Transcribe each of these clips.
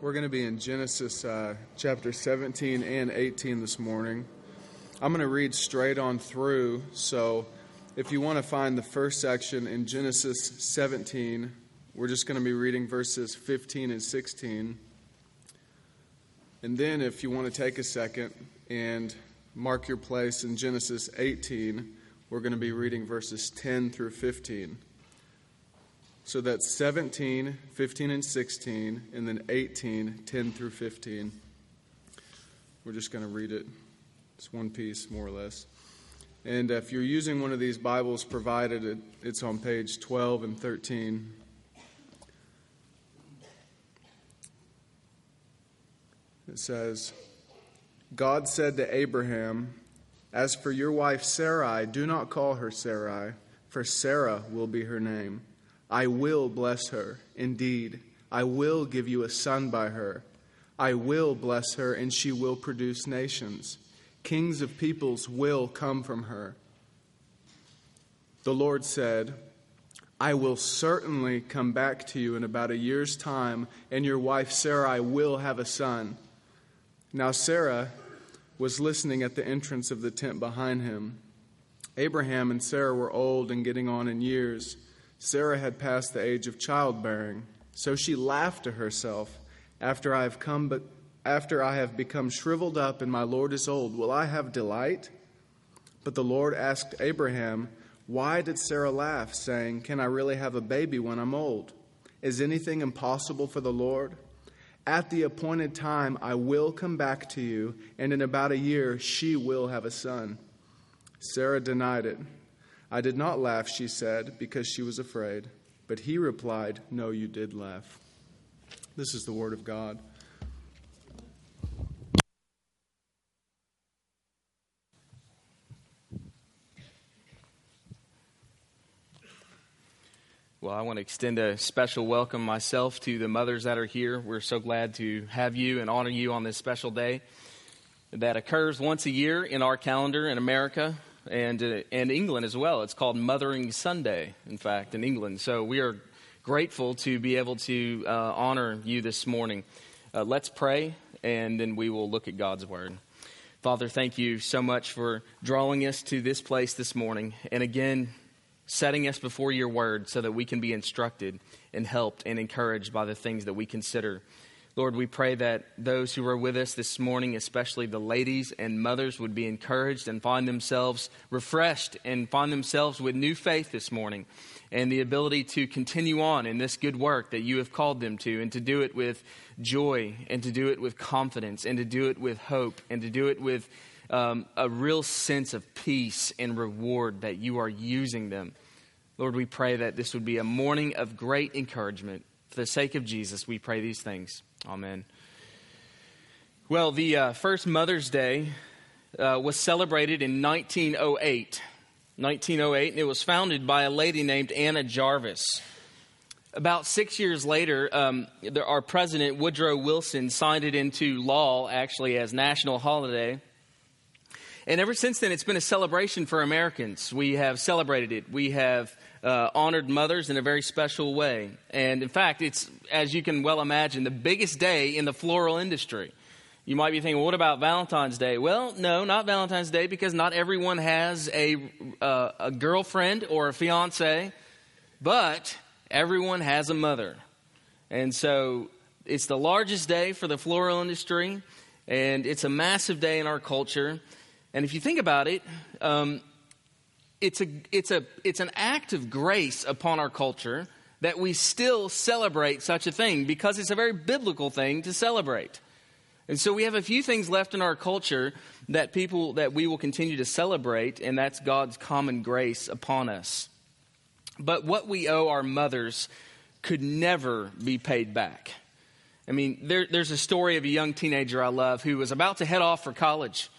We're going to be in Genesis uh, chapter 17 and 18 this morning. I'm going to read straight on through, so if you want to find the first section in Genesis 17, we're just going to be reading verses 15 and 16. And then, if you want to take a second and mark your place in Genesis 18, we're going to be reading verses 10 through 15. So that's 17, 15, and 16, and then 18, 10 through 15. We're just going to read it. It's one piece, more or less. And if you're using one of these Bibles provided, it's on page 12 and 13. It says, God said to Abraham, As for your wife Sarai, do not call her Sarai, for Sarah will be her name. I will bless her. Indeed, I will give you a son by her. I will bless her, and she will produce nations. Kings of peoples will come from her. The Lord said, I will certainly come back to you in about a year's time, and your wife Sarai will have a son. Now, Sarah was listening at the entrance of the tent behind him. Abraham and Sarah were old and getting on in years. Sarah had passed the age of childbearing, so she laughed to herself, after I have come but after I have become shriveled up and my Lord is old, will I have delight? But the Lord asked Abraham, Why did Sarah laugh, saying, Can I really have a baby when I'm old? Is anything impossible for the Lord? At the appointed time, I will come back to you, and in about a year she will have a son. Sarah denied it. I did not laugh, she said, because she was afraid. But he replied, No, you did laugh. This is the word of God. Well, I want to extend a special welcome myself to the mothers that are here. We're so glad to have you and honor you on this special day that occurs once a year in our calendar in America and, uh, and England as well. It's called Mothering Sunday, in fact, in England. So we are grateful to be able to uh, honor you this morning. Uh, let's pray, and then we will look at God's Word. Father, thank you so much for drawing us to this place this morning. And again, setting us before your Word so that we can be instructed and helped and encouraged by the things that we consider Lord, we pray that those who are with us this morning, especially the ladies and mothers, would be encouraged and find themselves refreshed and find themselves with new faith this morning and the ability to continue on in this good work that you have called them to and to do it with joy and to do it with confidence and to do it with hope and to do it with um, a real sense of peace and reward that you are using them. Lord, we pray that this would be a morning of great encouragement. For the sake of Jesus, we pray these things. Amen. Well, the uh, first Mother's Day uh, was celebrated in 1908. 1908, and it was founded by a lady named Anna Jarvis. About six years later, um, our president, Woodrow Wilson, signed it into law, actually, as national holiday. And ever since then, it's been a celebration for Americans. We have celebrated it. We have uh, honored mothers in a very special way. And in fact, it's, as you can well imagine, the biggest day in the floral industry. You might be thinking, well, what about Valentine's Day? Well, no, not Valentine's Day because not everyone has a, uh, a girlfriend or a fiance, but everyone has a mother. And so it's the largest day for the floral industry, and it's a massive day in our culture. And if you think about it, um, it's, a, it's, a, it's an act of grace upon our culture that we still celebrate such a thing because it's a very biblical thing to celebrate. And so we have a few things left in our culture that people that we will continue to celebrate, and that's God's common grace upon us. But what we owe our mothers could never be paid back. I mean, there, there's a story of a young teenager I love who was about to head off for college.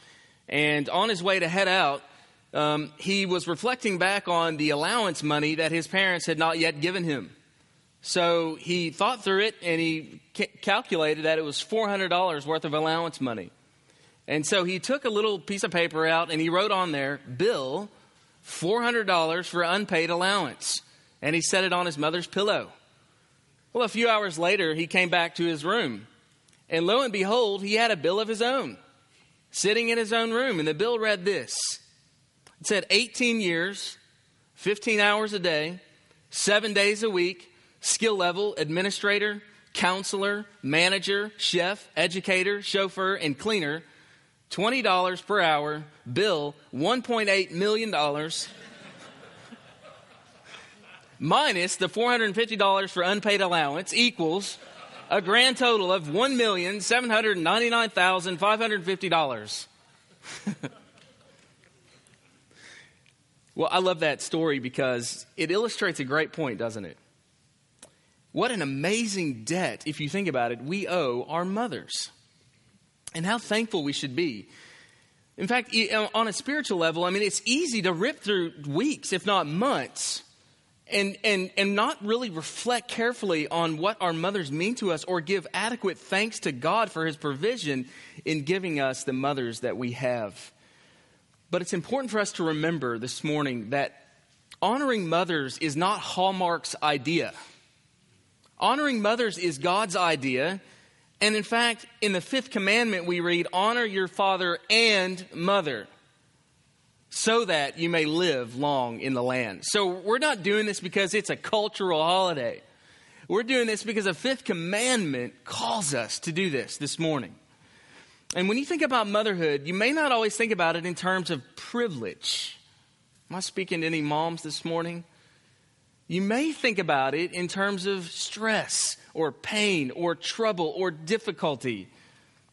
And on his way to head out, um, he was reflecting back on the allowance money that his parents had not yet given him. So he thought through it and he ca- calculated that it was $400 worth of allowance money. And so he took a little piece of paper out and he wrote on there, Bill, $400 for unpaid allowance. And he set it on his mother's pillow. Well, a few hours later, he came back to his room And lo and behold, he had a bill of his own sitting in his own room. And the bill read this it said 18 years, 15 hours a day, seven days a week, skill level, administrator, counselor, manager, chef, educator, chauffeur, and cleaner. $20 per hour, bill $1.8 million, minus the $450 for unpaid allowance equals a grand total of $1,799,550. well, I love that story because it illustrates a great point, doesn't it? What an amazing debt, if you think about it, we owe our mothers. And how thankful we should be. In fact, on a spiritual level, I mean, it's easy to rip through weeks, if not months, and, and, and not really reflect carefully on what our mothers mean to us or give adequate thanks to God for his provision in giving us the mothers that we have. But it's important for us to remember this morning that honoring mothers is not Hallmark's idea. Honoring mothers is God's idea. And in fact, in the fifth commandment, we read, Honor your father and mother so that you may live long in the land. So we're not doing this because it's a cultural holiday. We're doing this because the fifth commandment calls us to do this this morning. And when you think about motherhood, you may not always think about it in terms of privilege. Am I speaking to any moms this morning? You may think about it in terms of stress or pain or trouble or difficulty.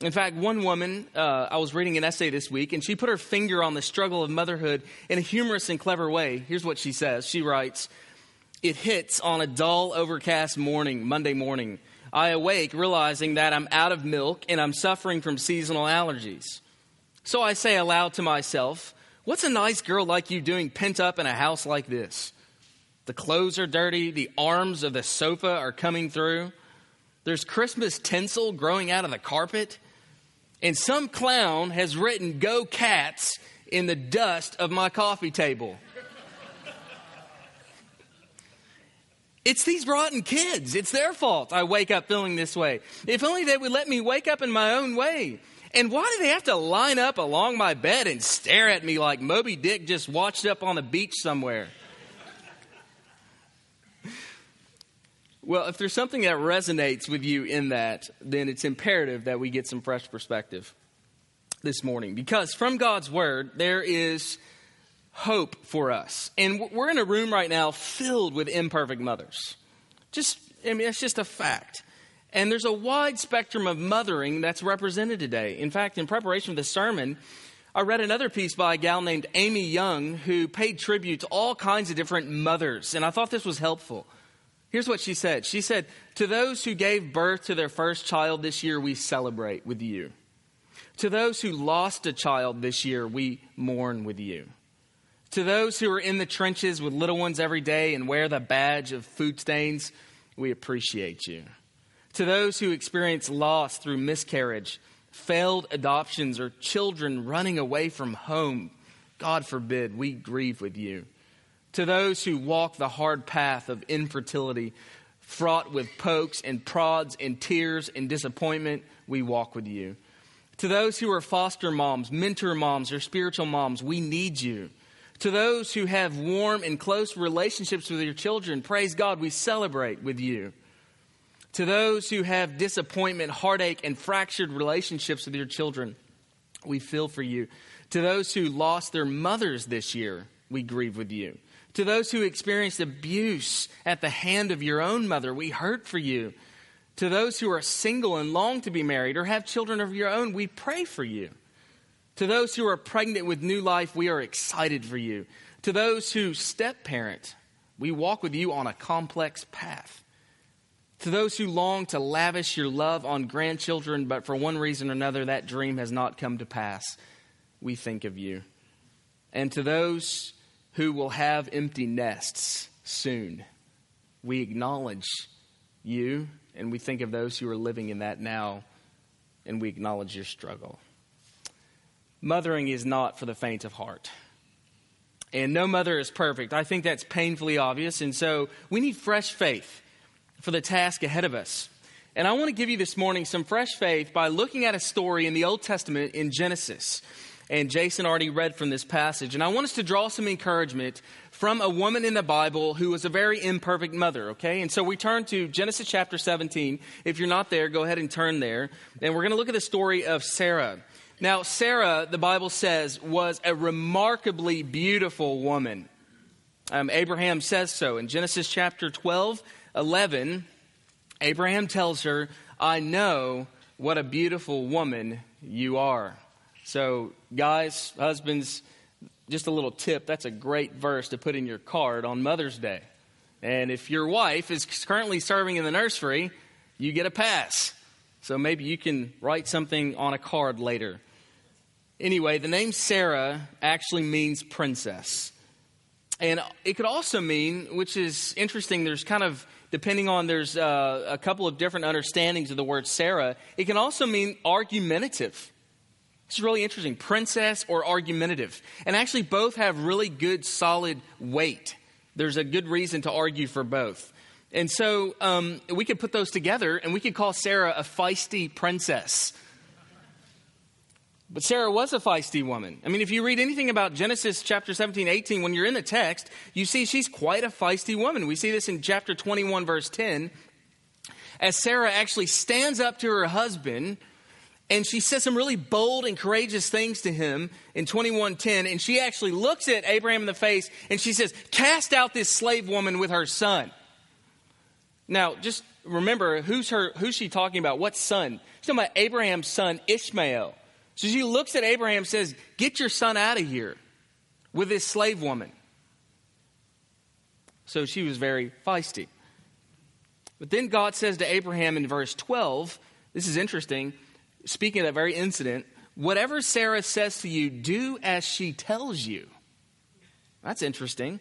In fact, one woman, uh, I was reading an essay this week, and she put her finger on the struggle of motherhood in a humorous and clever way. Here's what she says She writes, It hits on a dull, overcast morning, Monday morning. I awake realizing that I'm out of milk and I'm suffering from seasonal allergies. So I say aloud to myself, What's a nice girl like you doing pent up in a house like this? The clothes are dirty, the arms of the sofa are coming through. There's Christmas tinsel growing out of the carpet and some clown has written Go Cats in the dust of my coffee table. It's these rotten kids. It's their fault I wake up feeling this way. If only they would let me wake up in my own way. And why do they have to line up along my bed and stare at me like Moby Dick just washed up on the beach somewhere? Well, if there's something that resonates with you in that, then it's imperative that we get some fresh perspective this morning. Because from God's Word, there is hope for us. And we're in a room right now filled with imperfect mothers. Just, I mean, it's just a fact. And there's a wide spectrum of mothering that's represented today. In fact, in preparation for the sermon, I read another piece by a gal named Amy Young who paid tribute to all kinds of different mothers. And I thought this was helpful. Here's what she said She said, To those who gave birth to their first child this year, we celebrate with you. To those who lost a child this year, we mourn with you. To those who are in the trenches with little ones every day and wear the badge of food stains, we appreciate you. To those who experience loss through miscarriage, failed adoptions, or children running away from home, God forbid, we grieve with you. To those who walk the hard path of infertility, fraught with pokes and prods and tears and disappointment, we walk with you. To those who are foster moms, mentor moms, or spiritual moms, we need you. To those who have warm and close relationships with your children, praise God, we celebrate with you. To those who have disappointment, heartache, and fractured relationships with your children, we feel for you. To those who lost their mothers this year, we grieve with you. To those who experienced abuse at the hand of your own mother, we hurt for you. To those who are single and long to be married or have children of your own, we pray for you. To those who are pregnant with new life, we are excited for you. To those who step parent, we walk with you on a complex path. To those who long to lavish your love on grandchildren, but for one reason or another that dream has not come to pass, we think of you. And to those who will have empty nests soon. We acknowledge you and we think of those who are living in that now and we acknowledge your struggle. Mothering is not for the faint of heart. And no mother is perfect. I think that's painfully obvious. And so we need fresh faith for the task ahead of us. And I want to give you this morning some fresh faith by looking at a story in the Old Testament in Genesis. And Jason already read from this passage. And I want us to draw some encouragement from a woman in the Bible who was a very imperfect mother, okay? And so we turn to Genesis chapter 17. If you're not there, go ahead and turn there. And we're going to look at the story of Sarah. Now, Sarah, the Bible says, was a remarkably beautiful woman. Um, Abraham says so. In Genesis chapter 12, 11, Abraham tells her, I know what a beautiful woman you are. So, guys, husbands, just a little tip that's a great verse to put in your card on Mother's Day. And if your wife is currently serving in the nursery, you get a pass. So maybe you can write something on a card later. Anyway, the name Sarah actually means princess. And it could also mean, which is interesting, there's kind of, depending on, there's uh, a couple of different understandings of the word Sarah, it can also mean argumentative. It's really interesting. Princess or argumentative. And actually, both have really good, solid weight. There's a good reason to argue for both. And so um, we could put those together and we could call Sarah a feisty princess. But Sarah was a feisty woman. I mean, if you read anything about Genesis chapter 17, 18, when you're in the text, you see she's quite a feisty woman. We see this in chapter 21, verse 10, as Sarah actually stands up to her husband and she says some really bold and courageous things to him in 21:10 and she actually looks at Abraham in the face and she says, "Cast out this slave woman with her son." Now, just remember who's her who's she talking about? What son? She's talking about Abraham's son Ishmael. So she looks at Abraham says, "Get your son out of here with this slave woman." So she was very feisty. But then God says to Abraham in verse 12, this is interesting speaking of that very incident, whatever Sarah says to you, do as she tells you. That's interesting.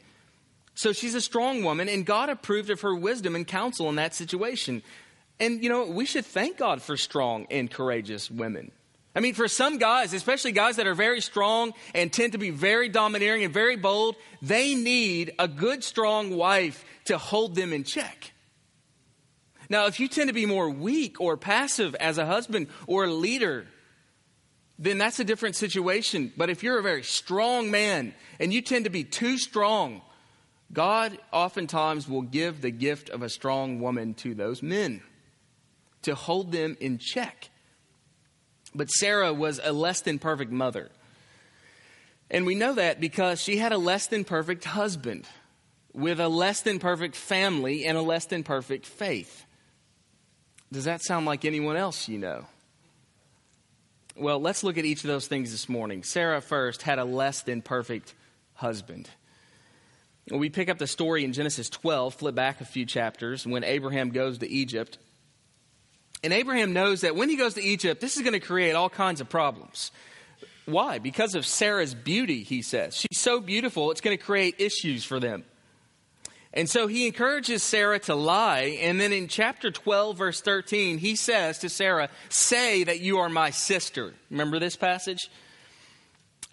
So she's a strong woman, and God approved of her wisdom and counsel in that situation. And, you know, we should thank God for strong and courageous women. I mean, for some guys, especially guys that are very strong and tend to be very domineering and very bold, they need a good, strong wife to hold them in check. Now, if you tend to be more weak or passive as a husband or a leader, then that's a different situation. But if you're a very strong man and you tend to be too strong, God oftentimes will give the gift of a strong woman to those men to hold them in check. But Sarah was a less than perfect mother. And we know that because she had a less than perfect husband with a less than perfect family and a less than perfect faith. Does that sound like anyone else you know? Well, let's look at each of those things this morning. Sarah first had a less than perfect husband. We pick up the story in Genesis 12, flip back a few chapters, when Abraham goes to Egypt. And Abraham knows that when he goes to Egypt, this is going to create all kinds of problems. Why? Because of Sarah's beauty, he says. She's so beautiful, it's going to create issues for them. And so he encourages Sarah to lie. And then in chapter 12, verse 13, he says to Sarah, Say that you are my sister. Remember this passage?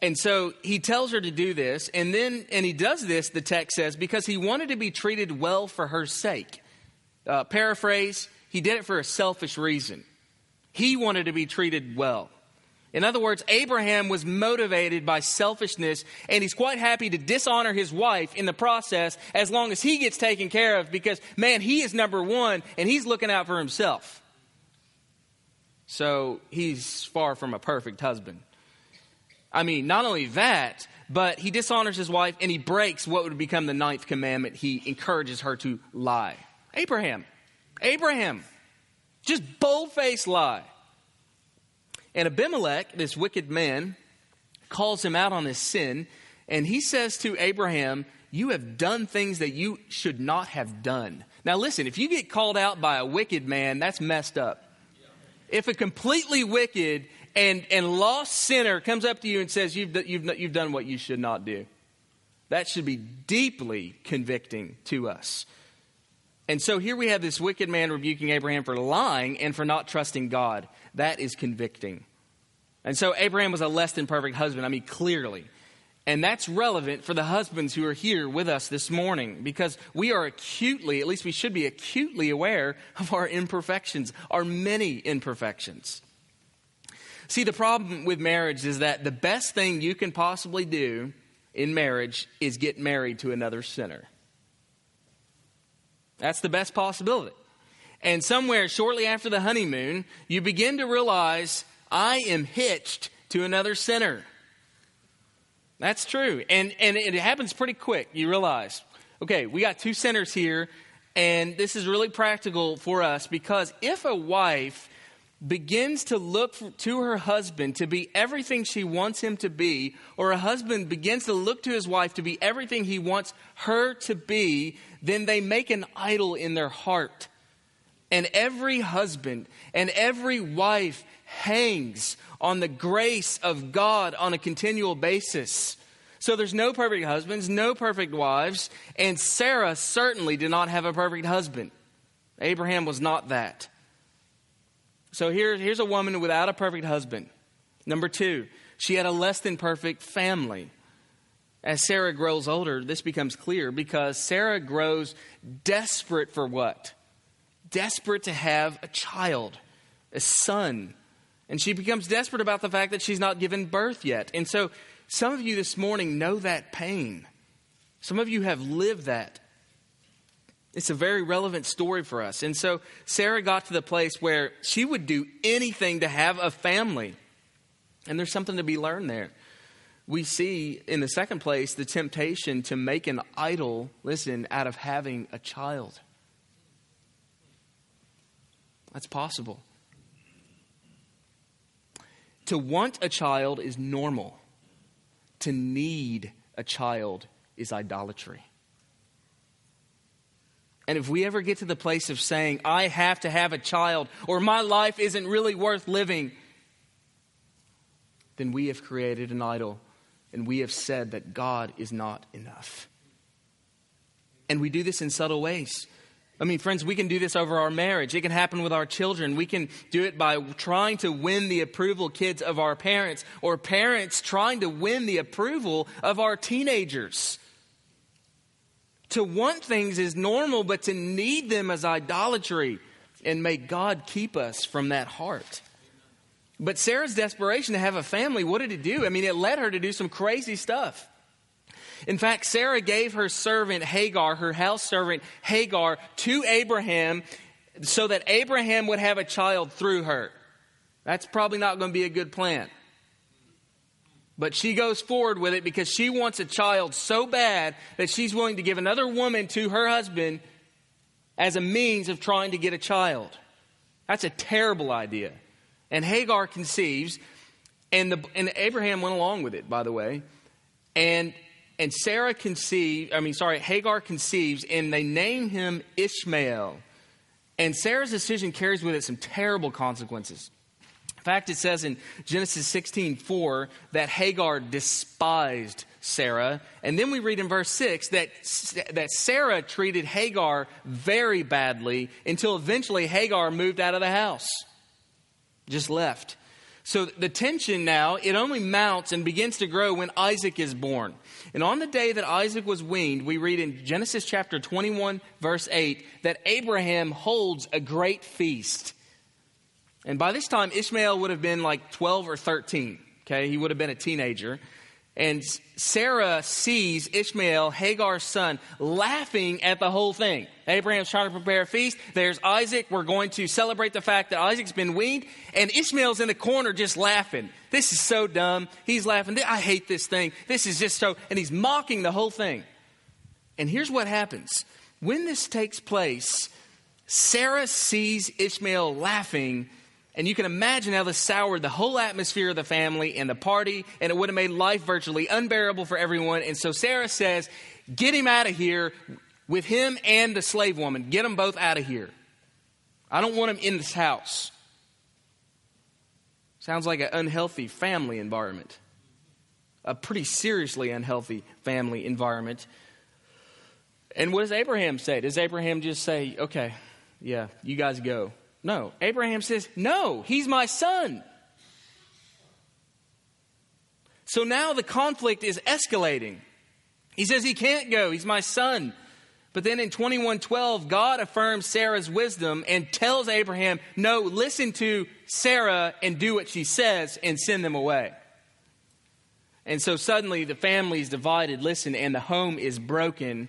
And so he tells her to do this. And then, and he does this, the text says, because he wanted to be treated well for her sake. Uh, paraphrase, he did it for a selfish reason. He wanted to be treated well. In other words, Abraham was motivated by selfishness, and he's quite happy to dishonor his wife in the process as long as he gets taken care of because, man, he is number one and he's looking out for himself. So he's far from a perfect husband. I mean, not only that, but he dishonors his wife and he breaks what would become the ninth commandment. He encourages her to lie. Abraham, Abraham, just bold faced lie. And Abimelech, this wicked man, calls him out on his sin, and he says to Abraham, You have done things that you should not have done. Now, listen, if you get called out by a wicked man, that's messed up. If a completely wicked and, and lost sinner comes up to you and says, you've, you've, you've done what you should not do, that should be deeply convicting to us. And so here we have this wicked man rebuking Abraham for lying and for not trusting God. That is convicting. And so Abraham was a less than perfect husband. I mean, clearly. And that's relevant for the husbands who are here with us this morning because we are acutely, at least we should be acutely aware of our imperfections, our many imperfections. See, the problem with marriage is that the best thing you can possibly do in marriage is get married to another sinner. That's the best possibility. And somewhere shortly after the honeymoon, you begin to realize I am hitched to another sinner. That's true. And, and it happens pretty quick. You realize, okay, we got two sinners here, and this is really practical for us because if a wife begins to look to her husband to be everything she wants him to be, or a husband begins to look to his wife to be everything he wants her to be, then they make an idol in their heart. And every husband and every wife hangs on the grace of God on a continual basis. So there's no perfect husbands, no perfect wives, and Sarah certainly did not have a perfect husband. Abraham was not that. So here, here's a woman without a perfect husband. Number two, she had a less than perfect family. As Sarah grows older, this becomes clear because Sarah grows desperate for what? Desperate to have a child, a son. And she becomes desperate about the fact that she's not given birth yet. And so some of you this morning know that pain. Some of you have lived that. It's a very relevant story for us. And so Sarah got to the place where she would do anything to have a family. And there's something to be learned there. We see, in the second place, the temptation to make an idol, listen, out of having a child. That's possible. To want a child is normal, to need a child is idolatry. And if we ever get to the place of saying, I have to have a child, or my life isn't really worth living, then we have created an idol and we have said that God is not enough. And we do this in subtle ways. I mean, friends, we can do this over our marriage. It can happen with our children. We can do it by trying to win the approval, kids, of our parents, or parents trying to win the approval of our teenagers. To want things is normal, but to need them is idolatry. And may God keep us from that heart. But Sarah's desperation to have a family, what did it do? I mean, it led her to do some crazy stuff. In fact, Sarah gave her servant Hagar, her house servant Hagar, to Abraham so that Abraham would have a child through her. That's probably not going to be a good plan. But she goes forward with it because she wants a child so bad that she's willing to give another woman to her husband as a means of trying to get a child. That's a terrible idea. And Hagar conceives, and, the, and Abraham went along with it, by the way. And, and Sarah conceived, I mean, sorry, Hagar conceives, and they name him Ishmael. And Sarah's decision carries with it some terrible consequences. In fact, it says in Genesis 16 4 that Hagar despised Sarah. And then we read in verse 6 that, that Sarah treated Hagar very badly until eventually Hagar moved out of the house, just left. So the tension now, it only mounts and begins to grow when Isaac is born. And on the day that Isaac was weaned, we read in Genesis chapter 21, verse 8, that Abraham holds a great feast. And by this time, Ishmael would have been like 12 or 13. Okay, he would have been a teenager. And Sarah sees Ishmael, Hagar's son, laughing at the whole thing. Abraham's trying to prepare a feast. There's Isaac. We're going to celebrate the fact that Isaac's been weaned. And Ishmael's in the corner just laughing. This is so dumb. He's laughing. I hate this thing. This is just so. And he's mocking the whole thing. And here's what happens when this takes place, Sarah sees Ishmael laughing and you can imagine how this soured the whole atmosphere of the family and the party, and it would have made life virtually unbearable for everyone. And so Sarah says, Get him out of here with him and the slave woman. Get them both out of here. I don't want him in this house. Sounds like an unhealthy family environment, a pretty seriously unhealthy family environment. And what does Abraham say? Does Abraham just say, Okay, yeah, you guys go? No. Abraham says, No, he's my son. So now the conflict is escalating. He says he can't go, he's my son. But then in 2112, God affirms Sarah's wisdom and tells Abraham, no, listen to Sarah and do what she says and send them away. And so suddenly the family is divided, listen, and the home is broken.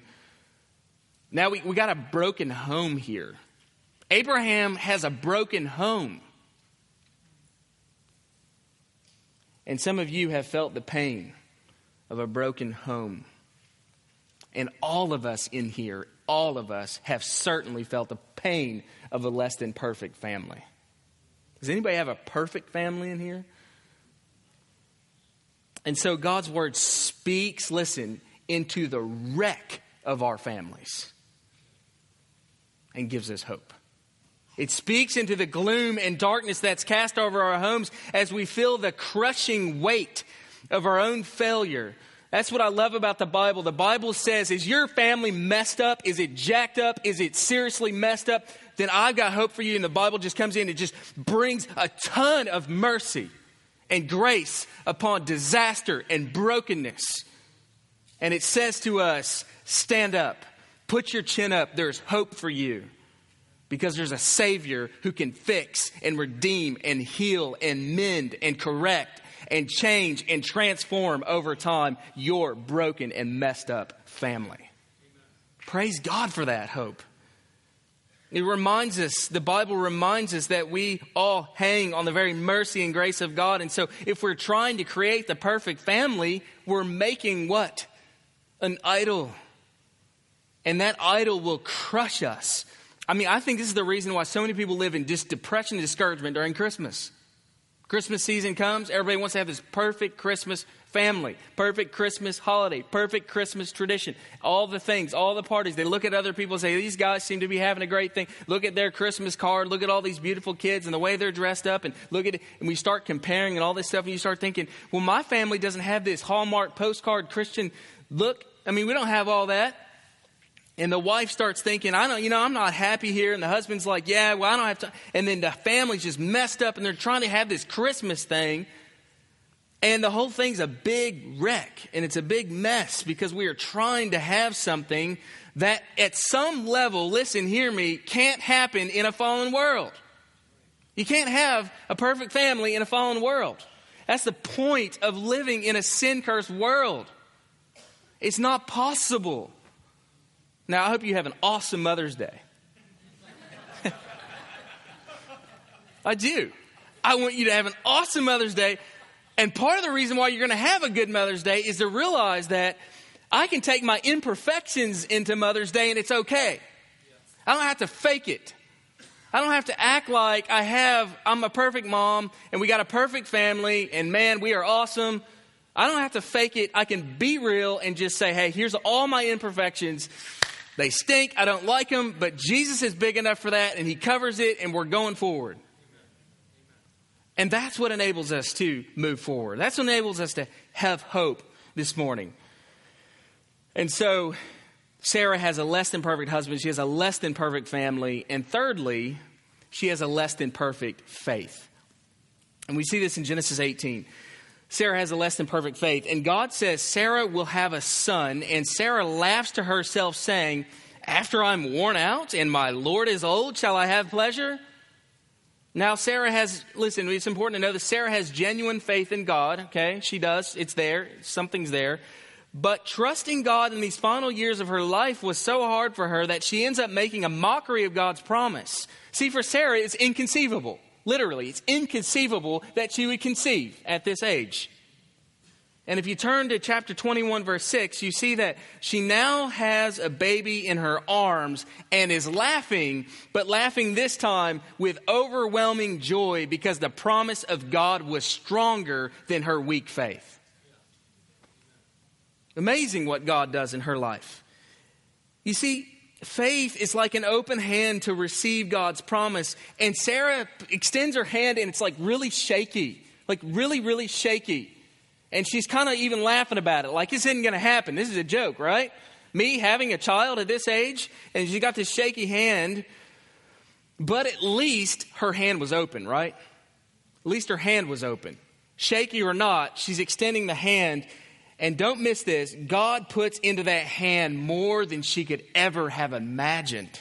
Now we, we got a broken home here. Abraham has a broken home. And some of you have felt the pain of a broken home. And all of us in here, all of us have certainly felt the pain of a less than perfect family. Does anybody have a perfect family in here? And so God's word speaks, listen, into the wreck of our families and gives us hope. It speaks into the gloom and darkness that's cast over our homes as we feel the crushing weight of our own failure. That's what I love about the Bible. The Bible says, Is your family messed up? Is it jacked up? Is it seriously messed up? Then I've got hope for you. And the Bible just comes in and just brings a ton of mercy and grace upon disaster and brokenness. And it says to us, Stand up, put your chin up. There's hope for you because there's a Savior who can fix and redeem and heal and mend and correct and change and transform over time your broken and messed up family. Amen. Praise God for that hope. It reminds us, the Bible reminds us that we all hang on the very mercy and grace of God. And so if we're trying to create the perfect family, we're making what? An idol. And that idol will crush us I mean, I think this is the reason why so many people live in just depression and discouragement during Christmas. Christmas season comes, everybody wants to have this perfect Christmas family, perfect Christmas holiday, perfect Christmas tradition, all the things, all the parties. They look at other people and say, These guys seem to be having a great thing. Look at their Christmas card, look at all these beautiful kids and the way they're dressed up, and look at it. And we start comparing and all this stuff, and you start thinking, Well, my family doesn't have this Hallmark postcard Christian look. I mean, we don't have all that. And the wife starts thinking, I don't, you know, I'm not happy here. And the husband's like, yeah, well, I don't have to. And then the family's just messed up and they're trying to have this Christmas thing. And the whole thing's a big wreck and it's a big mess because we are trying to have something that at some level, listen, hear me, can't happen in a fallen world. You can't have a perfect family in a fallen world. That's the point of living in a sin cursed world. It's not possible. Now, I hope you have an awesome Mother's Day. I do. I want you to have an awesome Mother's Day. And part of the reason why you're going to have a good Mother's Day is to realize that I can take my imperfections into Mother's Day and it's okay. I don't have to fake it. I don't have to act like I have, I'm a perfect mom and we got a perfect family and man, we are awesome. I don't have to fake it. I can be real and just say, hey, here's all my imperfections they stink. I don't like them, but Jesus is big enough for that, and He covers it, and we're going forward. And that's what enables us to move forward. That's what enables us to have hope this morning. And so, Sarah has a less than perfect husband. She has a less than perfect family. And thirdly, she has a less than perfect faith. And we see this in Genesis 18. Sarah has a less than perfect faith. And God says Sarah will have a son, and Sarah laughs to herself, saying, After I'm worn out and my Lord is old, shall I have pleasure? Now, Sarah has, listen, it's important to know that Sarah has genuine faith in God, okay? She does. It's there. Something's there. But trusting God in these final years of her life was so hard for her that she ends up making a mockery of God's promise. See, for Sarah, it's inconceivable. Literally, it's inconceivable that she would conceive at this age. And if you turn to chapter 21, verse 6, you see that she now has a baby in her arms and is laughing, but laughing this time with overwhelming joy because the promise of God was stronger than her weak faith. Amazing what God does in her life. You see, faith is like an open hand to receive God's promise. And Sarah extends her hand and it's like really shaky, like really, really shaky. And she's kind of even laughing about it, like this isn't going to happen. This is a joke, right? Me having a child at this age, and she got this shaky hand, but at least her hand was open, right? At least her hand was open. shaky or not, she's extending the hand. And don't miss this God puts into that hand more than she could ever have imagined.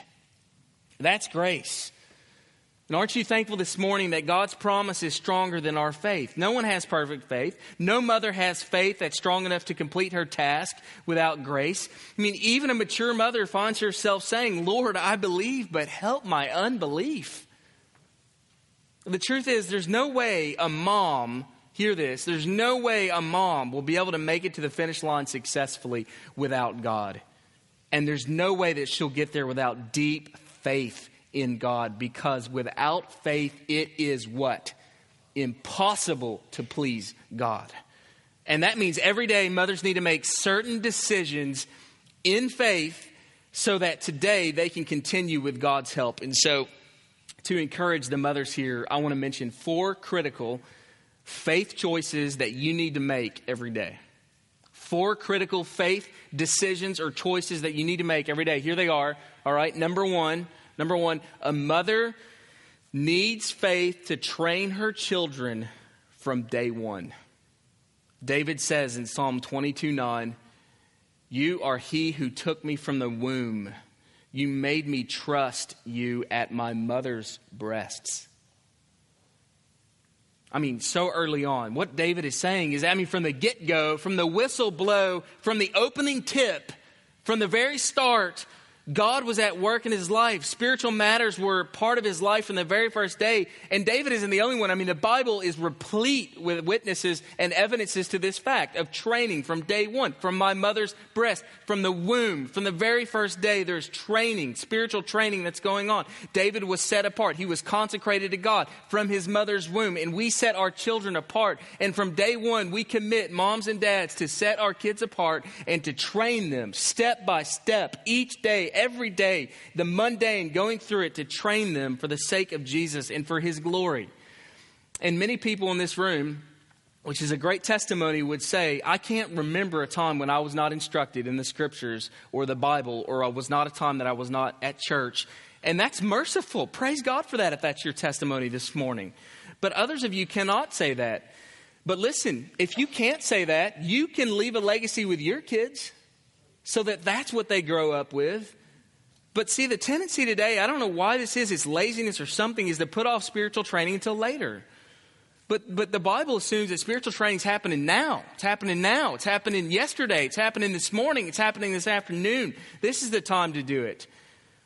That's grace. And aren't you thankful this morning that God's promise is stronger than our faith? No one has perfect faith. No mother has faith that's strong enough to complete her task without grace. I mean, even a mature mother finds herself saying, Lord, I believe, but help my unbelief. The truth is, there's no way a mom, hear this, there's no way a mom will be able to make it to the finish line successfully without God. And there's no way that she'll get there without deep faith in God because without faith, it is what? Impossible to please God. And that means every day mothers need to make certain decisions in faith so that today they can continue with God's help. And so, to encourage the mothers here, I want to mention four critical faith choices that you need to make every day. Four critical faith decisions or choices that you need to make every day. Here they are. All right. Number one, Number one, a mother needs faith to train her children from day one. David says in Psalm 22 9, You are he who took me from the womb. You made me trust you at my mother's breasts. I mean, so early on. What David is saying is, I mean, from the get go, from the whistle blow, from the opening tip, from the very start, God was at work in his life. Spiritual matters were part of his life from the very first day. And David isn't the only one. I mean, the Bible is replete with witnesses and evidences to this fact of training from day one, from my mother's breast, from the womb, from the very first day. There's training, spiritual training that's going on. David was set apart. He was consecrated to God from his mother's womb. And we set our children apart. And from day one, we commit, moms and dads, to set our kids apart and to train them step by step each day every day, the mundane, going through it to train them for the sake of Jesus and for his glory. And many people in this room, which is a great testimony, would say, I can't remember a time when I was not instructed in the scriptures or the Bible, or I was not a time that I was not at church. And that's merciful. Praise God for that if that's your testimony this morning. But others of you cannot say that. But listen, if you can't say that, you can leave a legacy with your kids so that that's what they grow up with. But see, the tendency today, I don't know why this is, it's laziness or something, is to put off spiritual training until later. But, but the Bible assumes that spiritual training is happening now. It's happening now. It's happening yesterday. It's happening this morning. It's happening this afternoon. This is the time to do it.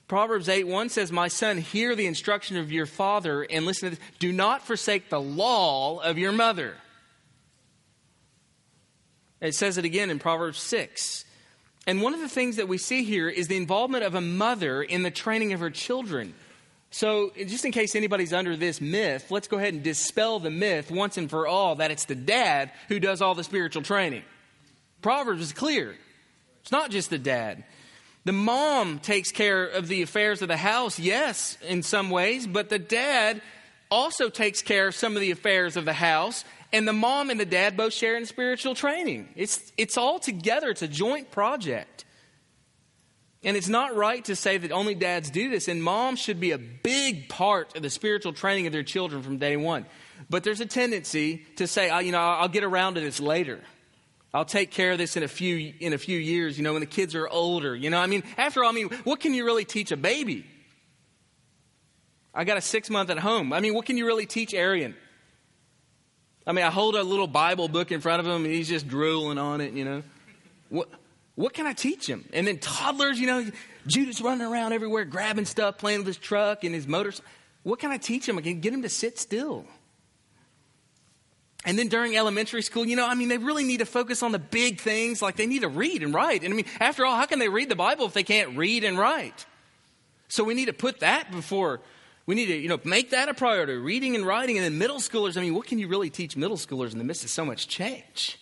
Proverbs 8 1 says, My son, hear the instruction of your father and listen to this. Do not forsake the law of your mother. It says it again in Proverbs 6. And one of the things that we see here is the involvement of a mother in the training of her children. So, just in case anybody's under this myth, let's go ahead and dispel the myth once and for all that it's the dad who does all the spiritual training. Proverbs is clear. It's not just the dad. The mom takes care of the affairs of the house, yes, in some ways, but the dad also takes care of some of the affairs of the house and the mom and the dad both share in spiritual training. It's, it's all together, it's a joint project. And it's not right to say that only dads do this, and moms should be a big part of the spiritual training of their children from day one. But there's a tendency to say, oh, you know, I'll get around to this later. I'll take care of this in a few in a few years, you know, when the kids are older. You know, I mean, after all, I mean, what can you really teach a baby? I got a six month at home. I mean, what can you really teach Arian? I mean, I hold a little Bible book in front of him and he's just drooling on it, you know. What, what can I teach him? And then toddlers, you know, Judah's running around everywhere, grabbing stuff, playing with his truck and his motors. What can I teach him? I can get him to sit still. And then during elementary school, you know, I mean, they really need to focus on the big things, like they need to read and write. And I mean, after all, how can they read the Bible if they can't read and write? So we need to put that before we need to, you know, make that a priority, reading and writing. And then middle schoolers, I mean, what can you really teach middle schoolers in the midst of so much change?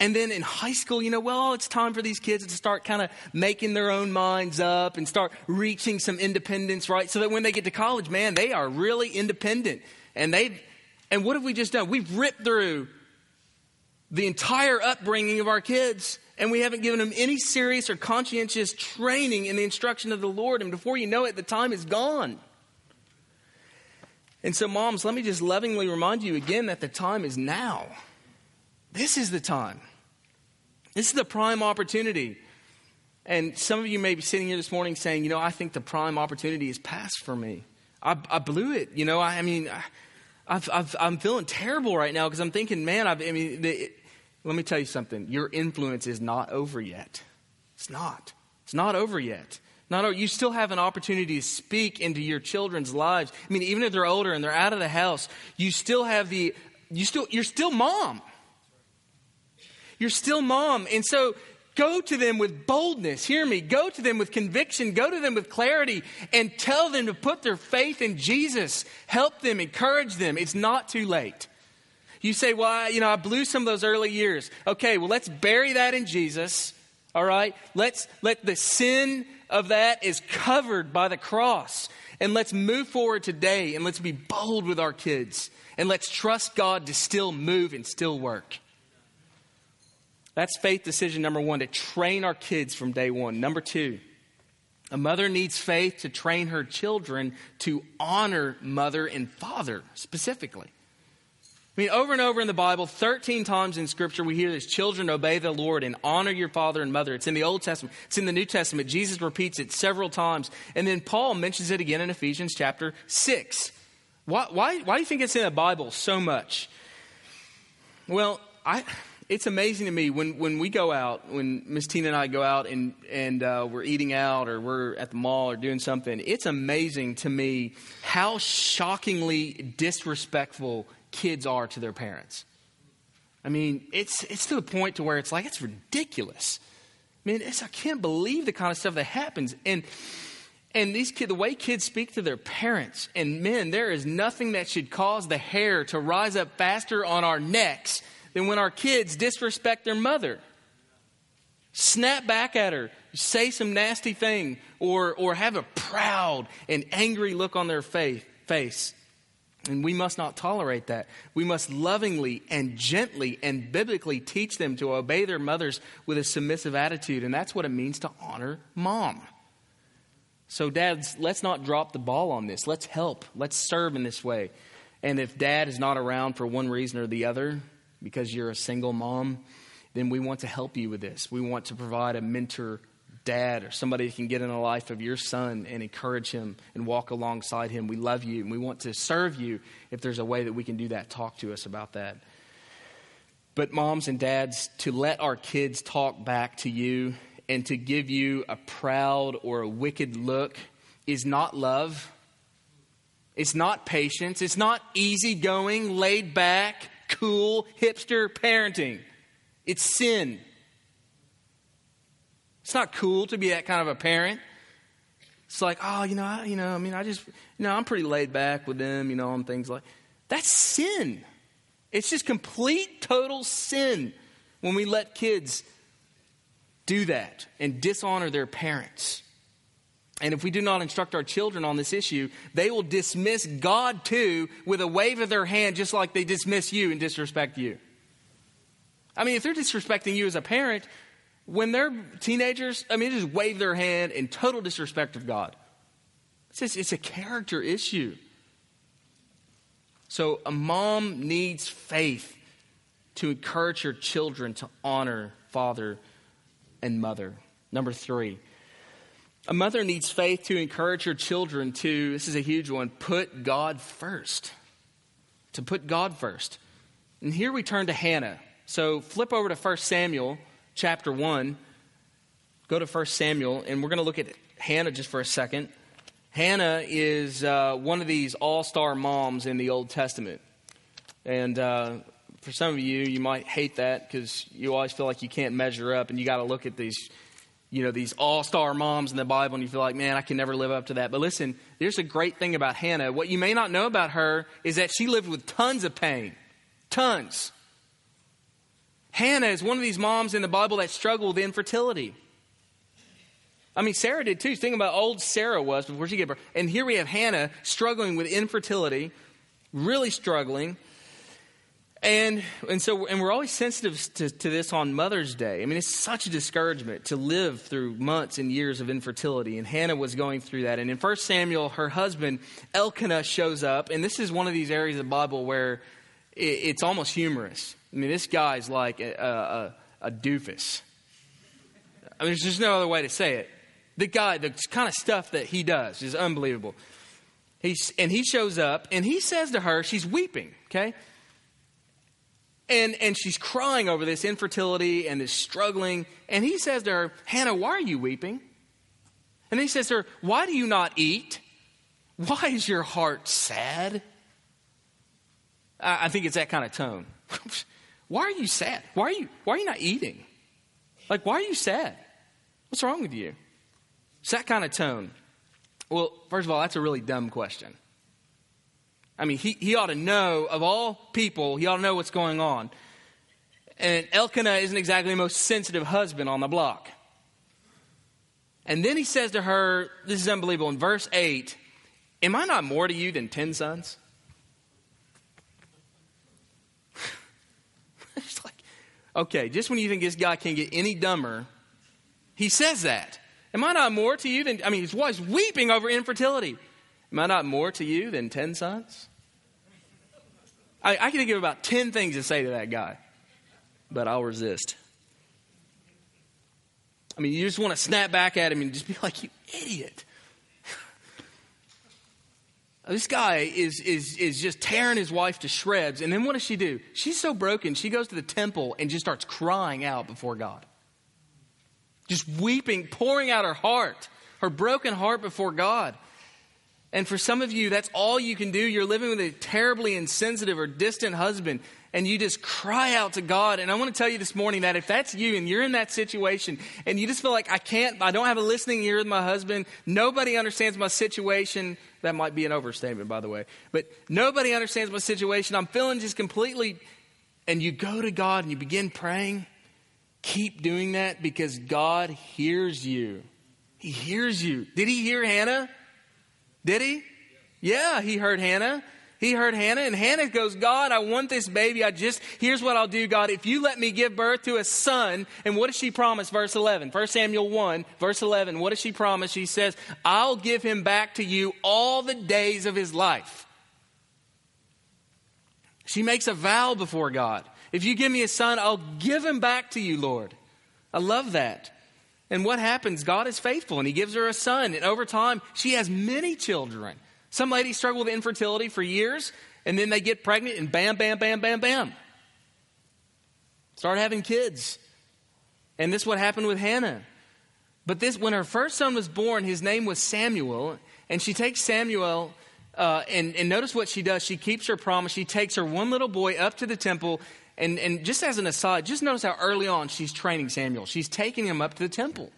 And then in high school, you know, well, it's time for these kids to start kind of making their own minds up and start reaching some independence, right? So that when they get to college, man, they are really independent. And they and what have we just done? We've ripped through the entire upbringing of our kids and we haven't given them any serious or conscientious training in the instruction of the Lord. And before you know it, the time is gone. And so, moms, let me just lovingly remind you again that the time is now. This is the time. This is the prime opportunity. And some of you may be sitting here this morning saying, you know, I think the prime opportunity is past for me. I, I blew it. You know, I, I mean, I, am feeling terrible right now because I'm thinking, man, I've, i mean, the, let me tell you something. Your influence is not over yet. It's not. It's not over yet. Not over, you still have an opportunity to speak into your children's lives. I mean, even if they're older and they're out of the house, you still have the, you still, you're still mom. You're still mom. And so go to them with boldness. Hear me. Go to them with conviction. Go to them with clarity and tell them to put their faith in Jesus. Help them, encourage them. It's not too late. You say, well, you know, I blew some of those early years. Okay, well, let's bury that in Jesus. All right? Let's let the sin of that is covered by the cross. And let's move forward today and let's be bold with our kids. And let's trust God to still move and still work. That's faith decision number one to train our kids from day one. Number two, a mother needs faith to train her children to honor mother and father specifically. I mean, over and over in the Bible, 13 times in Scripture, we hear this children obey the Lord and honor your father and mother. It's in the Old Testament, it's in the New Testament. Jesus repeats it several times. And then Paul mentions it again in Ephesians chapter 6. Why, why, why do you think it's in the Bible so much? Well, I, it's amazing to me when, when we go out, when Miss Tina and I go out and, and uh, we're eating out or we're at the mall or doing something, it's amazing to me how shockingly disrespectful kids are to their parents. I mean, it's, it's to the point to where it's like, it's ridiculous. I mean, I can't believe the kind of stuff that happens. And, and these kids, the way kids speak to their parents and men, there is nothing that should cause the hair to rise up faster on our necks than when our kids disrespect their mother. Snap back at her, say some nasty thing, or, or have a proud and angry look on their face. And we must not tolerate that. We must lovingly and gently and biblically teach them to obey their mothers with a submissive attitude. And that's what it means to honor mom. So, dads, let's not drop the ball on this. Let's help. Let's serve in this way. And if dad is not around for one reason or the other, because you're a single mom, then we want to help you with this. We want to provide a mentor dad or somebody that can get in the life of your son and encourage him and walk alongside him. We love you and we want to serve you. If there's a way that we can do that, talk to us about that. But, moms and dads, to let our kids talk back to you and to give you a proud or a wicked look is not love. It's not patience. It's not easygoing, laid back, cool, hipster parenting. It's sin. It's not cool to be that kind of a parent. It's like, oh, you know, I, you know, I mean, I just, you know, I'm pretty laid back with them, you know, on things like that's sin. It's just complete, total sin when we let kids do that and dishonor their parents. And if we do not instruct our children on this issue, they will dismiss God too with a wave of their hand, just like they dismiss you and disrespect you. I mean, if they're disrespecting you as a parent, when they're teenagers, I mean, they just wave their hand in total disrespect of God. It's, just, it's a character issue. So a mom needs faith to encourage her children to honor father and mother. Number three, a mother needs faith to encourage her children to, this is a huge one, put God first. To put God first. And here we turn to Hannah. So flip over to 1 Samuel chapter 1. Go to 1 Samuel, and we're going to look at Hannah just for a second. Hannah is uh, one of these all star moms in the Old Testament. And uh, for some of you, you might hate that because you always feel like you can't measure up, and you got to look at these, you know, these all star moms in the Bible, and you feel like, man, I can never live up to that. But listen, there's a great thing about Hannah. What you may not know about her is that she lived with tons of pain, tons. Hannah is one of these moms in the Bible that struggled with infertility. I mean, Sarah did too. Think about how old Sarah was before she gave birth. And here we have Hannah struggling with infertility, really struggling. And, and so and we're always sensitive to, to this on Mother's Day. I mean, it's such a discouragement to live through months and years of infertility. And Hannah was going through that. And in 1 Samuel, her husband, Elkanah, shows up. And this is one of these areas of the Bible where it, it's almost humorous. I mean, this guy's like a, a, a doofus. I mean, there's just no other way to say it. The guy, the kind of stuff that he does is unbelievable. He's, and he shows up and he says to her, she's weeping, okay? And, and she's crying over this infertility and this struggling. And he says to her, Hannah, why are you weeping? And he says to her, Why do you not eat? Why is your heart sad? I, I think it's that kind of tone. why are you sad? Why are you, why are you not eating? Like, why are you sad? What's wrong with you? It's that kind of tone. Well, first of all, that's a really dumb question. I mean, he, he ought to know, of all people, he ought to know what's going on. And Elkanah isn't exactly the most sensitive husband on the block. And then he says to her, this is unbelievable, in verse 8, Am I not more to you than 10 sons? it's like, okay, just when you think this guy can't get any dumber, he says that. Am I not more to you than, I mean, his wife's weeping over infertility. Am I not more to you than 10 sons? I, I can think of about 10 things to say to that guy, but I'll resist. I mean, you just want to snap back at him and just be like, you idiot. This guy is, is, is just tearing his wife to shreds. And then what does she do? She's so broken, she goes to the temple and just starts crying out before God. Just weeping, pouring out her heart, her broken heart before God. And for some of you, that's all you can do. You're living with a terribly insensitive or distant husband, and you just cry out to God. And I want to tell you this morning that if that's you and you're in that situation and you just feel like I can't, I don't have a listening ear with my husband, nobody understands my situation. That might be an overstatement, by the way, but nobody understands my situation. I'm feeling just completely, and you go to God and you begin praying. Keep doing that because God hears you. He hears you. Did he hear Hannah? Did he? Yeah, he heard Hannah. He heard Hannah, and Hannah goes, God, I want this baby. I just, here's what I'll do, God. If you let me give birth to a son, and what does she promise? Verse 11, 1 Samuel 1, verse 11. What does she promise? She says, I'll give him back to you all the days of his life. She makes a vow before God. If you give me a son, I'll give him back to you, Lord. I love that. And what happens? God is faithful and he gives her a son. And over time, she has many children. Some ladies struggle with infertility for years and then they get pregnant and bam, bam, bam, bam, bam. Start having kids. And this is what happened with Hannah. But this, when her first son was born, his name was Samuel. And she takes Samuel, uh, and, and notice what she does. She keeps her promise. She takes her one little boy up to the temple and, and just as an aside, just notice how early on she's training Samuel. She's taking him up to the temple.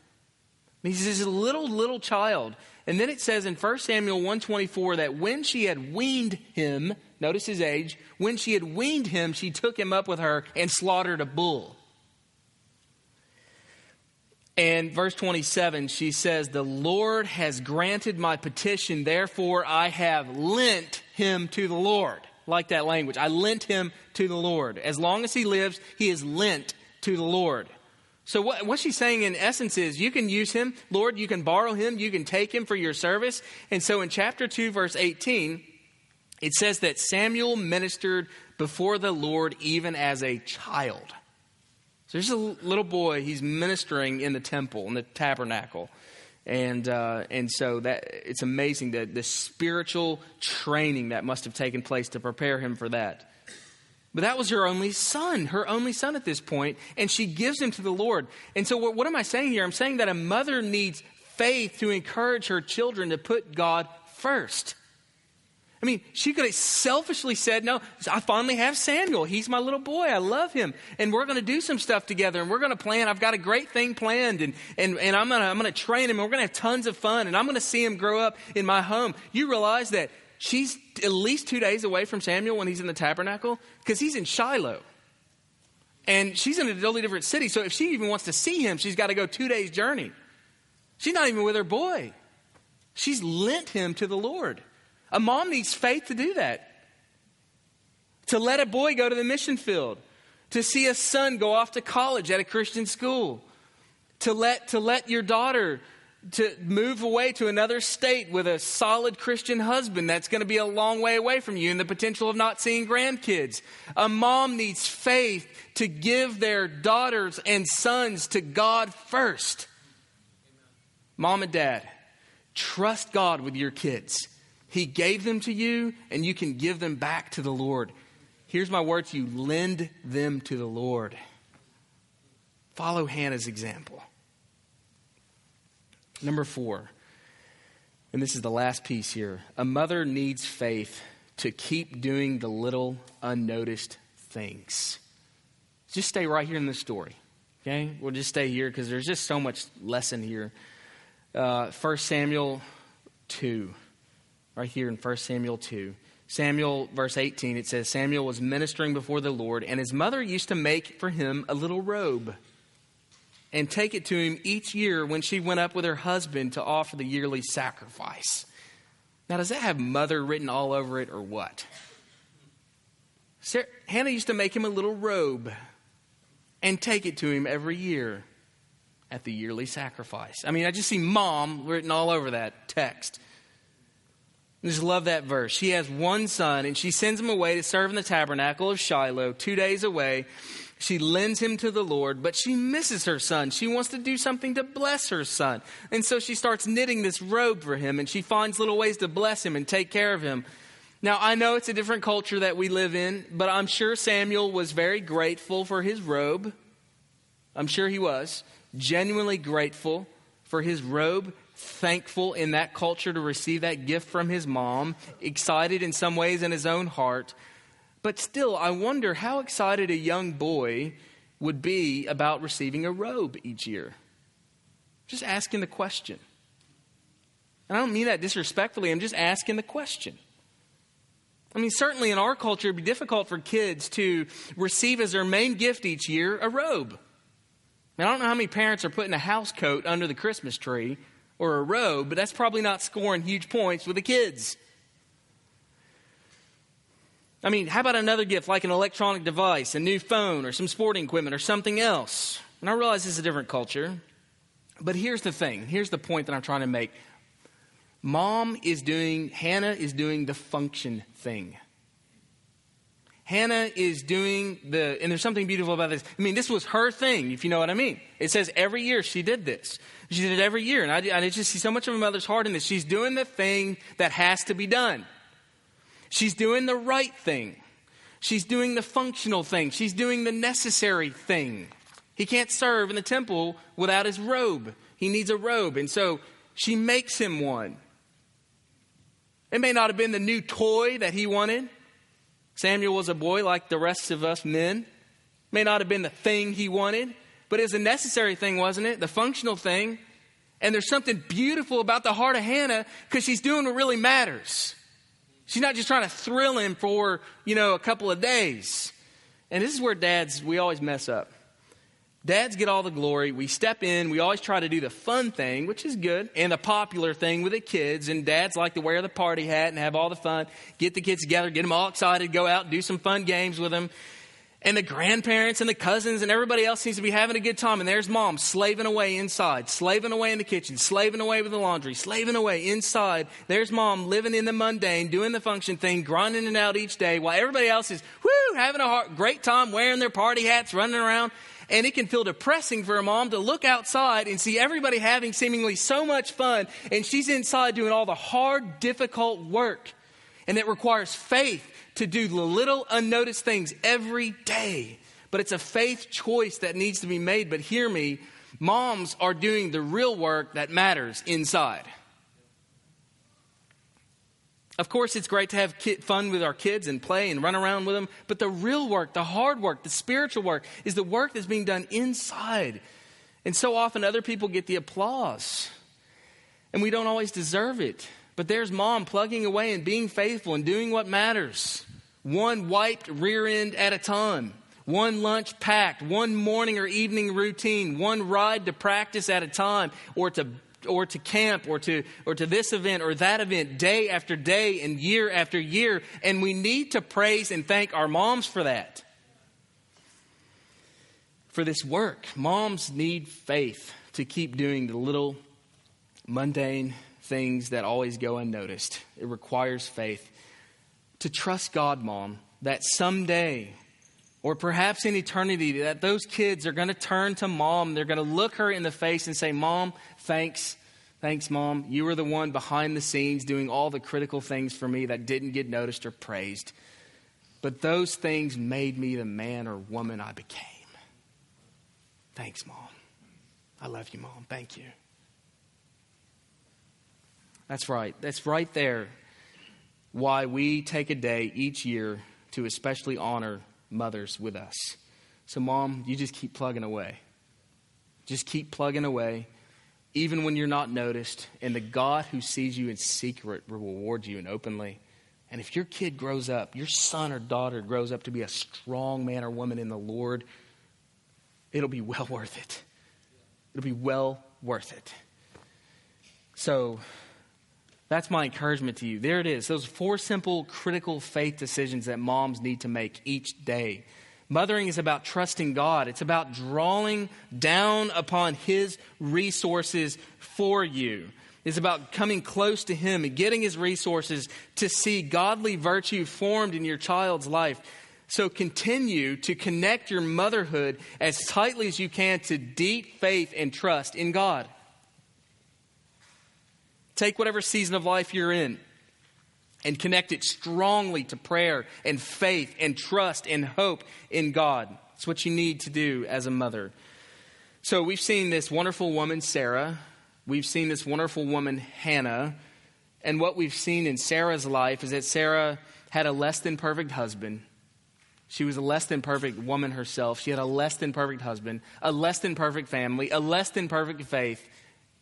He's this little, little child. And then it says in 1 Samuel 124 that when she had weaned him, notice his age, when she had weaned him, she took him up with her and slaughtered a bull. And verse 27, she says, The Lord has granted my petition, therefore I have lent him to the Lord like that language. I lent him to the Lord. As long as he lives, he is lent to the Lord. So what, what she's saying in essence is you can use him, Lord, you can borrow him, you can take him for your service. And so in chapter 2, verse 18, it says that Samuel ministered before the Lord even as a child. So there's a little boy, he's ministering in the temple, in the tabernacle. And, uh, and so that it's amazing that the spiritual training that must have taken place to prepare him for that. But that was her only son, her only son at this point, and she gives him to the Lord. And so, what, what am I saying here? I'm saying that a mother needs faith to encourage her children to put God first. I mean, she could have selfishly said, No, I finally have Samuel. He's my little boy. I love him. And we're going to do some stuff together and we're going to plan. I've got a great thing planned and, and, and I'm going to I'm going to train him and we're going to have tons of fun and I'm going to see him grow up in my home. You realize that she's at least two days away from Samuel when he's in the tabernacle because he's in Shiloh. And she's in a totally different city. So if she even wants to see him, she's got to go two days' journey. She's not even with her boy. She's lent him to the Lord. A mom needs faith to do that. to let a boy go to the mission field, to see a son go off to college at a Christian school, to let, to let your daughter to move away to another state with a solid Christian husband that's going to be a long way away from you and the potential of not seeing grandkids. A mom needs faith to give their daughters and sons to God first. Mom and dad, trust God with your kids. He gave them to you, and you can give them back to the Lord. Here's my word to you lend them to the Lord. Follow Hannah's example. Number four, and this is the last piece here a mother needs faith to keep doing the little unnoticed things. Just stay right here in the story. Okay? We'll just stay here because there's just so much lesson here. Uh, 1 Samuel 2, right here in 1 Samuel 2. Samuel, verse 18, it says Samuel was ministering before the Lord, and his mother used to make for him a little robe and take it to him each year when she went up with her husband to offer the yearly sacrifice. Now, does that have mother written all over it or what? Sarah, Hannah used to make him a little robe and take it to him every year at the yearly sacrifice. I mean, I just see mom written all over that text. Just love that verse. She has one son, and she sends him away to serve in the tabernacle of Shiloh, two days away. She lends him to the Lord, but she misses her son. She wants to do something to bless her son. And so she starts knitting this robe for him, and she finds little ways to bless him and take care of him. Now, I know it's a different culture that we live in, but I'm sure Samuel was very grateful for his robe. I'm sure he was genuinely grateful for his robe, thankful in that culture to receive that gift from his mom, excited in some ways in his own heart. But still, I wonder how excited a young boy would be about receiving a robe each year. Just asking the question. And I don't mean that disrespectfully, I'm just asking the question. I mean, certainly in our culture, it'd be difficult for kids to receive as their main gift each year a robe. I don't know how many parents are putting a house coat under the Christmas tree or a robe, but that's probably not scoring huge points with the kids. I mean, how about another gift like an electronic device, a new phone, or some sporting equipment, or something else? And I realize this is a different culture, but here's the thing here's the point that I'm trying to make. Mom is doing, Hannah is doing the function thing. Hannah is doing the, and there's something beautiful about this. I mean, this was her thing, if you know what I mean. It says every year she did this. She did it every year. And I, I just see so much of a mother's heart in this. She's doing the thing that has to be done. She's doing the right thing. She's doing the functional thing. She's doing the necessary thing. He can't serve in the temple without his robe. He needs a robe. And so she makes him one. It may not have been the new toy that he wanted. Samuel was a boy like the rest of us men. May not have been the thing he wanted, but it was a necessary thing, wasn't it? The functional thing. And there's something beautiful about the heart of Hannah because she's doing what really matters. She's not just trying to thrill him for, you know, a couple of days. And this is where dads, we always mess up. Dads get all the glory. We step in. We always try to do the fun thing, which is good, and the popular thing with the kids. And dads like to wear the party hat and have all the fun. Get the kids together, get them all excited, go out, do some fun games with them. And the grandparents and the cousins and everybody else seems to be having a good time. And there's mom slaving away inside, slaving away in the kitchen, slaving away with the laundry, slaving away inside. There's mom living in the mundane, doing the function thing, grinding it out each day while everybody else is, whoo, having a great time wearing their party hats, running around. And it can feel depressing for a mom to look outside and see everybody having seemingly so much fun, and she's inside doing all the hard, difficult work. And it requires faith to do the little unnoticed things every day. But it's a faith choice that needs to be made. But hear me, moms are doing the real work that matters inside. Of course, it's great to have fun with our kids and play and run around with them, but the real work, the hard work, the spiritual work is the work that's being done inside. And so often other people get the applause, and we don't always deserve it. But there's mom plugging away and being faithful and doing what matters. One wiped rear end at a time, one lunch packed, one morning or evening routine, one ride to practice at a time, or to or to camp or to or to this event or that event day after day and year after year. And we need to praise and thank our moms for that. For this work moms need faith to keep doing the little mundane things that always go unnoticed. It requires faith to trust God mom that someday or perhaps in eternity that those kids are going to turn to mom. They're going to look her in the face and say mom thanks. Thanks mom. You were the one behind the scenes doing all the critical things for me that didn't get noticed or praised. But those things made me the man or woman i became. Thanks mom. I love you mom. Thank you. That's right. That's right there why we take a day each year to especially honor mothers with us. So, mom, you just keep plugging away. Just keep plugging away, even when you're not noticed. And the God who sees you in secret will reward you and openly. And if your kid grows up, your son or daughter grows up to be a strong man or woman in the Lord, it'll be well worth it. It'll be well worth it. So, that's my encouragement to you. There it is. Those four simple, critical faith decisions that moms need to make each day. Mothering is about trusting God, it's about drawing down upon His resources for you. It's about coming close to Him and getting His resources to see godly virtue formed in your child's life. So continue to connect your motherhood as tightly as you can to deep faith and trust in God. Take whatever season of life you're in and connect it strongly to prayer and faith and trust and hope in God. It's what you need to do as a mother. So we've seen this wonderful woman, Sarah. We've seen this wonderful woman, Hannah. And what we've seen in Sarah's life is that Sarah had a less than perfect husband. She was a less than perfect woman herself. She had a less than perfect husband, a less than perfect family, a less than perfect faith.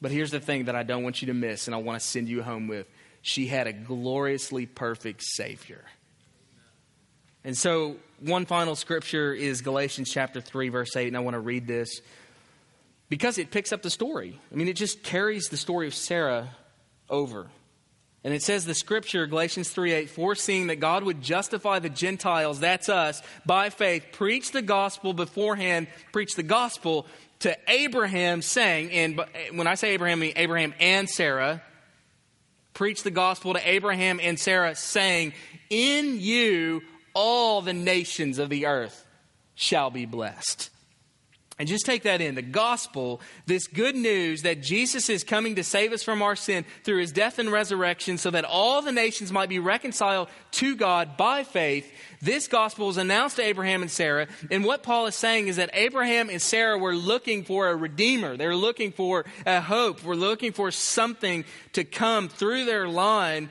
But here's the thing that I don't want you to miss, and I want to send you home with. She had a gloriously perfect Savior. And so, one final scripture is Galatians chapter 3, verse 8, and I want to read this because it picks up the story. I mean, it just carries the story of Sarah over. And it says the scripture, Galatians 3 8, foreseeing that God would justify the Gentiles, that's us, by faith, preach the gospel beforehand, preach the gospel to Abraham, saying, and when I say Abraham, I mean Abraham and Sarah, preach the gospel to Abraham and Sarah, saying, In you all the nations of the earth shall be blessed. And just take that in. The gospel, this good news that Jesus is coming to save us from our sin through his death and resurrection so that all the nations might be reconciled to God by faith. This gospel was announced to Abraham and Sarah. And what Paul is saying is that Abraham and Sarah were looking for a redeemer. They're looking for a hope. We're looking for something to come through their line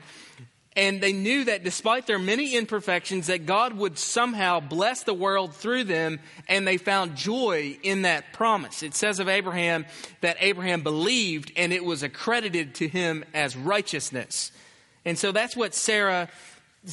and they knew that despite their many imperfections, that God would somehow bless the world through them, and they found joy in that promise. It says of Abraham that Abraham believed, and it was accredited to him as righteousness. And so that's what Sarah,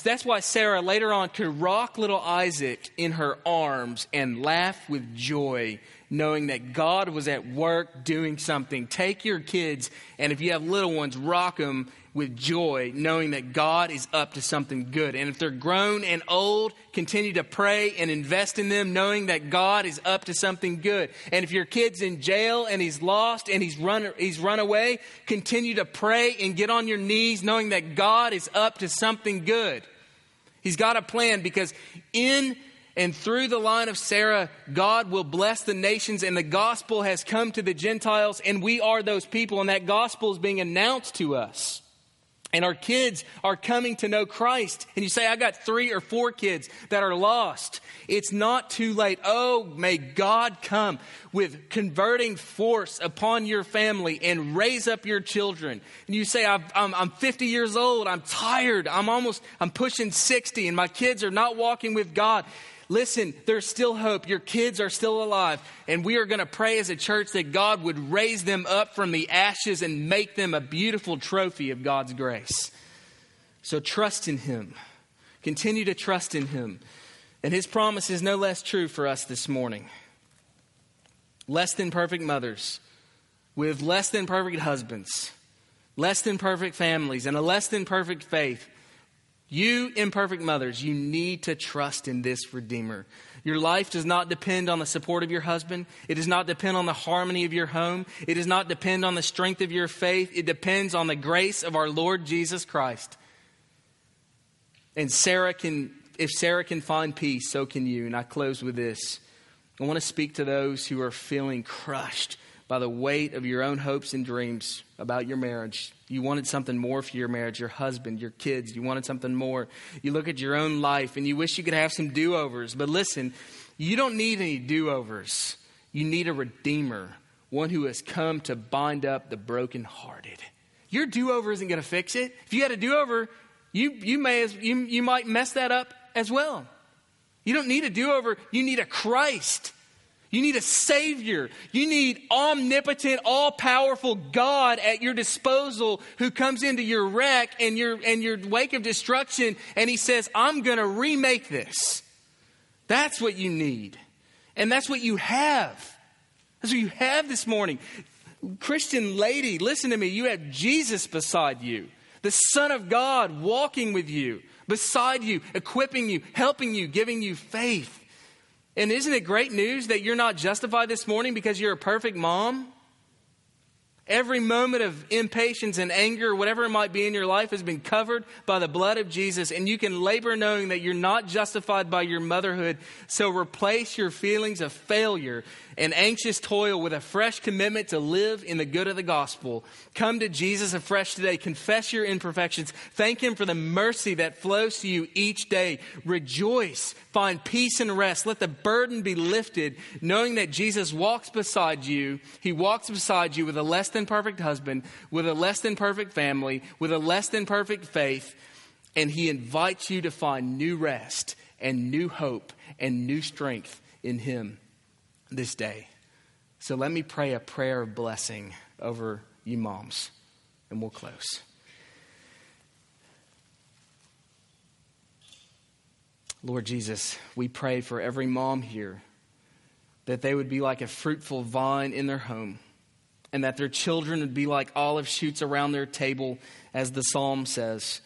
that's why Sarah later on could rock little Isaac in her arms and laugh with joy knowing that God was at work doing something. Take your kids, and if you have little ones, rock them with joy, knowing that God is up to something good. And if they're grown and old, continue to pray and invest in them, knowing that God is up to something good. And if your kid's in jail and he's lost and he's run, he's run away, continue to pray and get on your knees, knowing that God is up to something good. He's got a plan because in and through the line of Sarah, God will bless the nations, and the gospel has come to the Gentiles, and we are those people, and that gospel is being announced to us. And our kids are coming to know Christ. And you say, I got three or four kids that are lost. It's not too late. Oh, may God come with converting force upon your family and raise up your children. And you say, I'm, I'm 50 years old. I'm tired. I'm almost, I'm pushing 60 and my kids are not walking with God. Listen, there's still hope. Your kids are still alive. And we are going to pray as a church that God would raise them up from the ashes and make them a beautiful trophy of God's grace. So trust in Him. Continue to trust in Him. And His promise is no less true for us this morning. Less than perfect mothers with less than perfect husbands, less than perfect families, and a less than perfect faith, you imperfect mothers, you need to trust in this Redeemer. Your life does not depend on the support of your husband. It does not depend on the harmony of your home. It does not depend on the strength of your faith. It depends on the grace of our Lord Jesus Christ. And Sarah can, if Sarah can find peace, so can you. And I close with this. I want to speak to those who are feeling crushed by the weight of your own hopes and dreams about your marriage. You wanted something more for your marriage, your husband, your kids. You wanted something more. You look at your own life and you wish you could have some do overs. But listen, you don't need any do overs. You need a redeemer, one who has come to bind up the brokenhearted. Your do over isn't going to fix it. If you had a do over, you, you, may as, you, you might mess that up as well. You don't need a do over, you need a Christ you need a Savior. You need omnipotent, all powerful God at your disposal who comes into your wreck and your, and your wake of destruction and He says, I'm going to remake this. That's what you need. And that's what you have. That's what you have this morning. Christian lady, listen to me. You have Jesus beside you, the Son of God walking with you, beside you, equipping you, helping you, giving you faith. And isn't it great news that you're not justified this morning because you're a perfect mom? Every moment of impatience and anger, whatever it might be in your life, has been covered by the blood of Jesus. And you can labor knowing that you're not justified by your motherhood. So replace your feelings of failure and anxious toil with a fresh commitment to live in the good of the gospel. Come to Jesus afresh today. Confess your imperfections. Thank Him for the mercy that flows to you each day. Rejoice. Find peace and rest. Let the burden be lifted, knowing that Jesus walks beside you. He walks beside you with a less than perfect husband, with a less than perfect family, with a less than perfect faith, and He invites you to find new rest and new hope and new strength in Him this day. So let me pray a prayer of blessing over you moms, and we'll close. Lord Jesus, we pray for every mom here that they would be like a fruitful vine in their home and that their children would be like olive shoots around their table, as the psalm says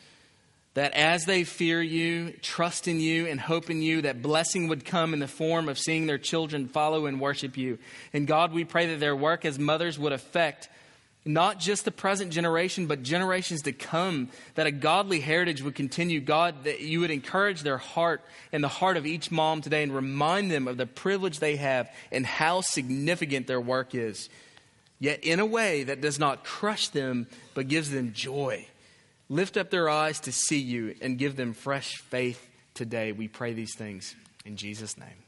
that as they fear you, trust in you, and hope in you, that blessing would come in the form of seeing their children follow and worship you. And God, we pray that their work as mothers would affect not just the present generation, but generations to come, that a godly heritage would continue. God, that you would encourage their heart and the heart of each mom today and remind them of the privilege they have and how significant their work is. Yet in a way that does not crush them, but gives them joy. Lift up their eyes to see you and give them fresh faith today. We pray these things in Jesus' name.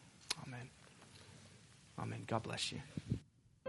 Amen. Amen. God bless you.